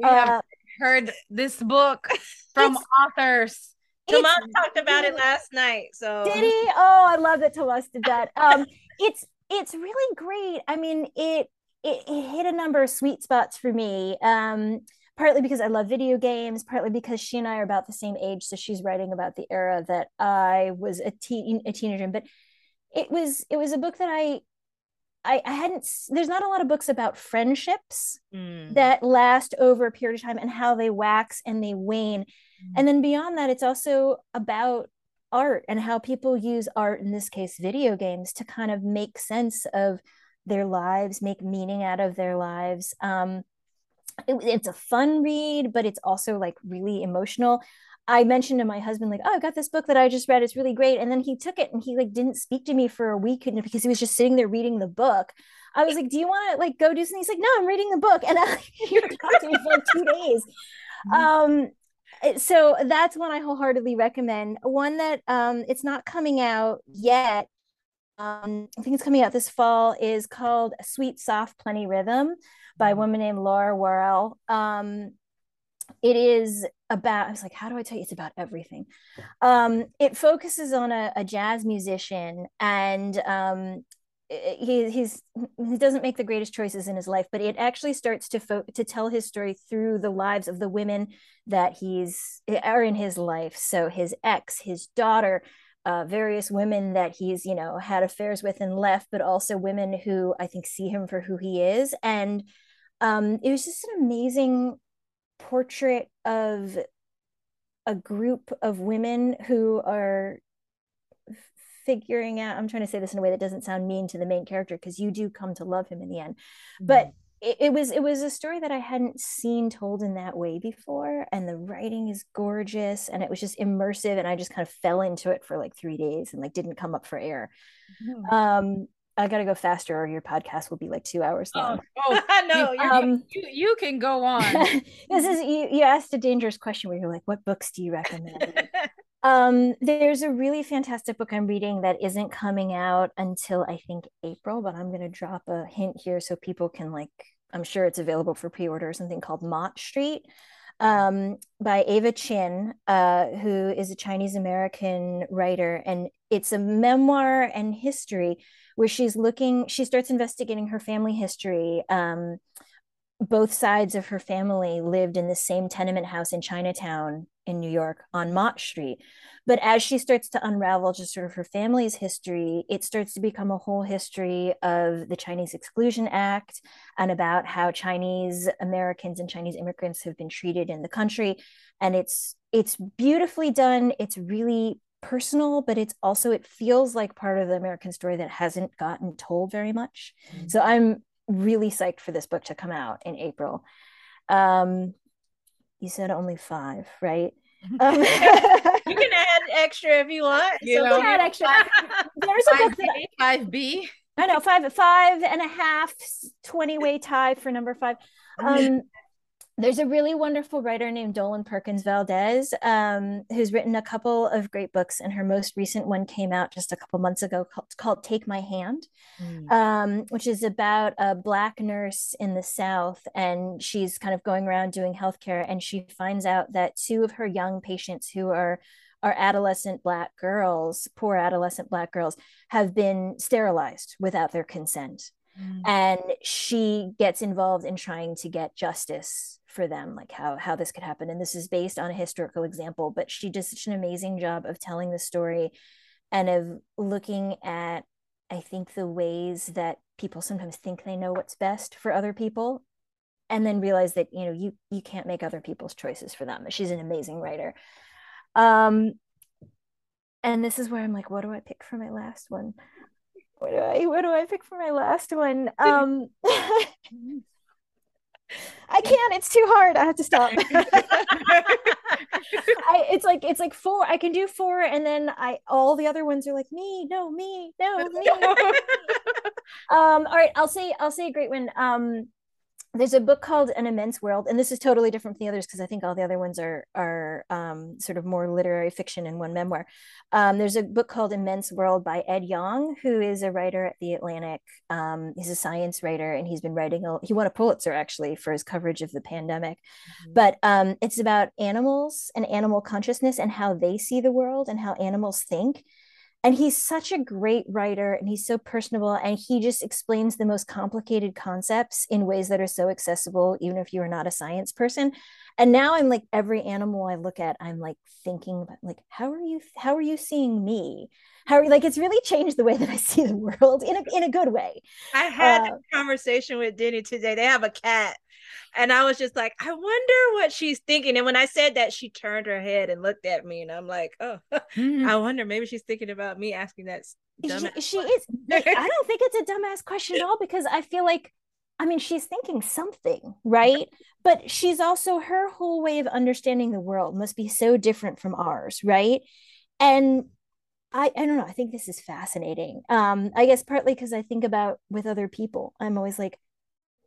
[SPEAKER 2] We uh, have heard this book from authors.
[SPEAKER 1] Tomas talked about it last night. So
[SPEAKER 4] did he? Oh, I love that Tomas did that. Um, it's it's really great. I mean, it, it it hit a number of sweet spots for me. Um, partly because I love video games, partly because she and I are about the same age, so she's writing about the era that I was a teen a teenager in. But it was it was a book that I I, I hadn't there's not a lot of books about friendships mm. that last over a period of time and how they wax and they wane. Mm. And then beyond that, it's also about art and how people use art, in this case, video games, to kind of make sense of their lives, make meaning out of their lives. Um, it, it's a fun read, but it's also like really emotional. I mentioned to my husband, like, oh, I've got this book that I just read. It's really great. And then he took it and he like didn't speak to me for a week because he was just sitting there reading the book. I was like, do you want to like go do something? He's like, no, I'm reading the book. And I, he talked to me for like two days. Mm-hmm. Um, so that's one I wholeheartedly recommend. One that um, it's not coming out yet. Um, I think it's coming out this fall. Is called "Sweet Soft Plenty Rhythm" by a mm-hmm. woman named Laura Warrell. Um, it is about i was like how do i tell you it's about everything. Um, it focuses on a, a jazz musician and um, he he's he doesn't make the greatest choices in his life but it actually starts to fo- to tell his story through the lives of the women that he's are in his life. So his ex his daughter uh, various women that he's you know had affairs with and left but also women who i think see him for who he is. And um, it was just an amazing portrait of a group of women who are figuring out i'm trying to say this in a way that doesn't sound mean to the main character because you do come to love him in the end mm-hmm. but it, it, was it was a story that i hadn't seen told in that way before and the writing is gorgeous and it was just immersive and i just kind of fell into it for like three days and like didn't come up for air mm-hmm. um I gotta go faster, or your podcast will be like two hours oh, long.
[SPEAKER 2] Oh, oh no, um, you, you can go on.
[SPEAKER 4] this is you. You asked a dangerous question where you're like, "What books do you recommend?" um, there's a really fantastic book I'm reading that isn't coming out until I think April, but I'm gonna drop a hint here so people can like. I'm sure it's available for pre-order. or Something called Mott Street. Um, by Ava Chin, uh, who is a Chinese American writer, and it's a memoir and history where she's looking, she starts investigating her family history. Um, both sides of her family lived in the same tenement house in Chinatown in New York on Mott Street. But as she starts to unravel just sort of her family's history, it starts to become a whole history of the Chinese Exclusion Act and about how Chinese Americans and Chinese immigrants have been treated in the country. And it's it's beautifully done. It's really personal, but it's also it feels like part of the American story that hasn't gotten told very much. Mm-hmm. So I'm really psyched for this book to come out in April. Um, you said only five, right? Um,
[SPEAKER 1] you can add extra if you want.
[SPEAKER 4] You so know, add extra. There's a book that
[SPEAKER 2] five B.
[SPEAKER 4] I know five five and a half 20 way tie for number five. Um, there's a really wonderful writer named Dolen Perkins Valdez um, who's written a couple of great books, and her most recent one came out just a couple months ago called, called Take My Hand, mm. um, which is about a Black nurse in the South. And she's kind of going around doing healthcare, and she finds out that two of her young patients who are are adolescent black girls, poor adolescent black girls, have been sterilized without their consent mm. and she gets involved in trying to get justice for them like how how this could happen and this is based on a historical example but she does such an amazing job of telling the story and of looking at i think the ways that people sometimes think they know what's best for other people and then realize that you know you you can't make other people's choices for them she's an amazing writer. Um and this is where i'm like what do i pick for my last one? What do i what do i pick for my last one? Um I can't. It's too hard. I have to stop. I, it's like it's like four. I can do four, and then I all the other ones are like me, no, me, no, me. um. All right. I'll say I'll say a great one. Um there's a book called an immense world and this is totally different from the others because i think all the other ones are are um, sort of more literary fiction and one memoir. Um, there's a book called immense world by ed yong who is a writer at the atlantic. Um, he's a science writer and he's been writing a, he won a pulitzer actually for his coverage of the pandemic. Mm-hmm. but um, it's about animals and animal consciousness and how they see the world and how animals think and he's such a great writer and he's so personable and he just explains the most complicated concepts in ways that are so accessible even if you are not a science person. And now i'm like every animal i look at i'm like thinking about like how are you how are you seeing me? How are you like it's really changed the way that i see the world in a, in a good way.
[SPEAKER 1] I had uh, a conversation with denny today. They have a cat and I was just like, I wonder what she's thinking. And when I said that, she turned her head and looked at me, and I'm like, oh, mm-hmm. I wonder maybe she's thinking about me asking that.
[SPEAKER 4] She, she is. I don't think it's a dumbass question at all because I feel like, I mean, she's thinking something, right? But she's also her whole way of understanding the world must be so different from ours, right? And I, I don't know. I think this is fascinating. Um, I guess partly because I think about with other people. I'm always like,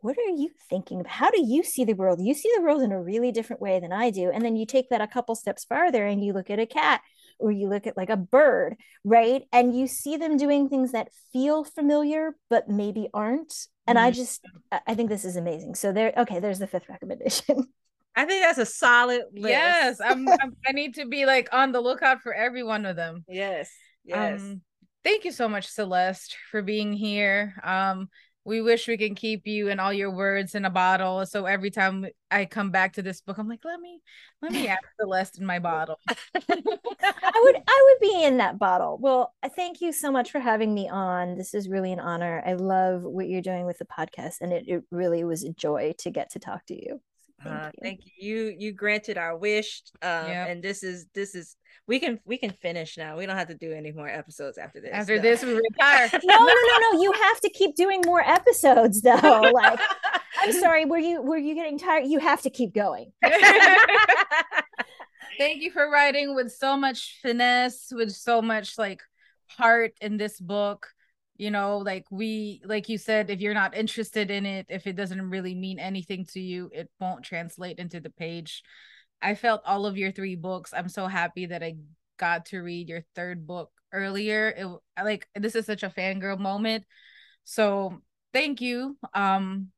[SPEAKER 4] what are you thinking of? How do you see the world? You see the world in a really different way than I do. And then you take that a couple steps farther and you look at a cat or you look at like a bird, right? And you see them doing things that feel familiar, but maybe aren't. And mm-hmm. I just, I think this is amazing. So there, okay, there's the fifth recommendation.
[SPEAKER 1] I think that's a solid list.
[SPEAKER 2] Yes, I'm, I'm, i need to be like on the lookout for every one of them.
[SPEAKER 1] Yes, yes.
[SPEAKER 2] Um, thank you so much, Celeste, for being here. Um, we wish we can keep you and all your words in a bottle. So every time I come back to this book, I'm like, let me let me add Celeste in my bottle. I
[SPEAKER 4] would I would be in that bottle. Well, uh, thank you so much for having me on. This is really an honor. I love what you're doing with the podcast, and it, it really was a joy to get to talk to you.
[SPEAKER 1] Thank, uh, you. thank you. You you granted our wish. Um, yep. and this is this is we can we can finish now. We don't have to do any more episodes after this.
[SPEAKER 2] After no. this, we retire.
[SPEAKER 4] no, no, no, no. You have to keep doing more episodes though. Like I'm sorry, were you were you getting tired? You have to keep going.
[SPEAKER 2] Thank you for writing with so much finesse, with so much like heart in this book you know like we like you said if you're not interested in it if it doesn't really mean anything to you it won't translate into the page. I felt all of your three books. I'm so happy that i got to read your third book earlier. It like this is such a fangirl moment. So thank you. Um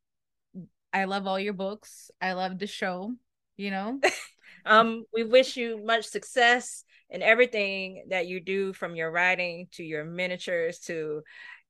[SPEAKER 2] i love all your books. I love the show you know?
[SPEAKER 1] Um we wish you much success and everything that you do from your writing to your miniatures to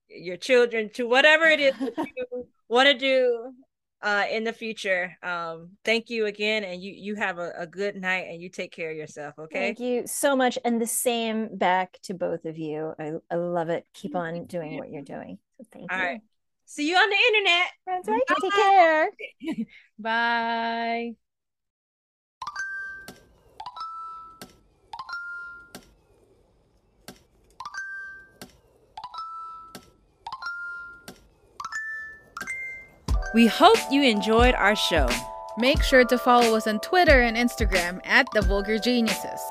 [SPEAKER 1] your children to whatever it is you want to do uh, in the future. Um, thank you again, and you you have a, a, good night, and you take care of yourself. Okay.
[SPEAKER 4] Thank you so much, and the same back to both of you. I, I love it. Keep on doing what you're doing. So thank
[SPEAKER 1] All
[SPEAKER 4] you.
[SPEAKER 1] right. See you on the internet.
[SPEAKER 4] That's right. Bye. Take care.
[SPEAKER 2] Bye.
[SPEAKER 1] We hope you enjoyed our show.
[SPEAKER 2] Make sure to follow us on Twitter and Instagram at The Vulgar Geniuses.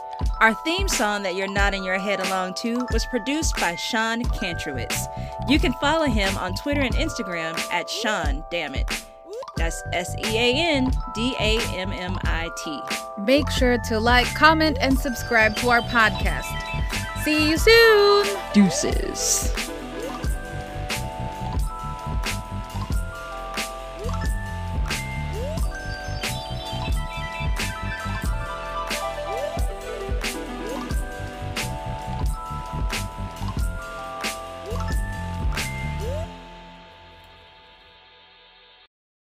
[SPEAKER 1] Our theme song that you're nodding your head along to was produced by Sean Kantrowitz. You can follow him on Twitter and Instagram at Sean Dammit. That's S E A N D A M M I T.
[SPEAKER 2] Make sure to like, comment, and subscribe to our podcast. See you soon.
[SPEAKER 1] Deuces.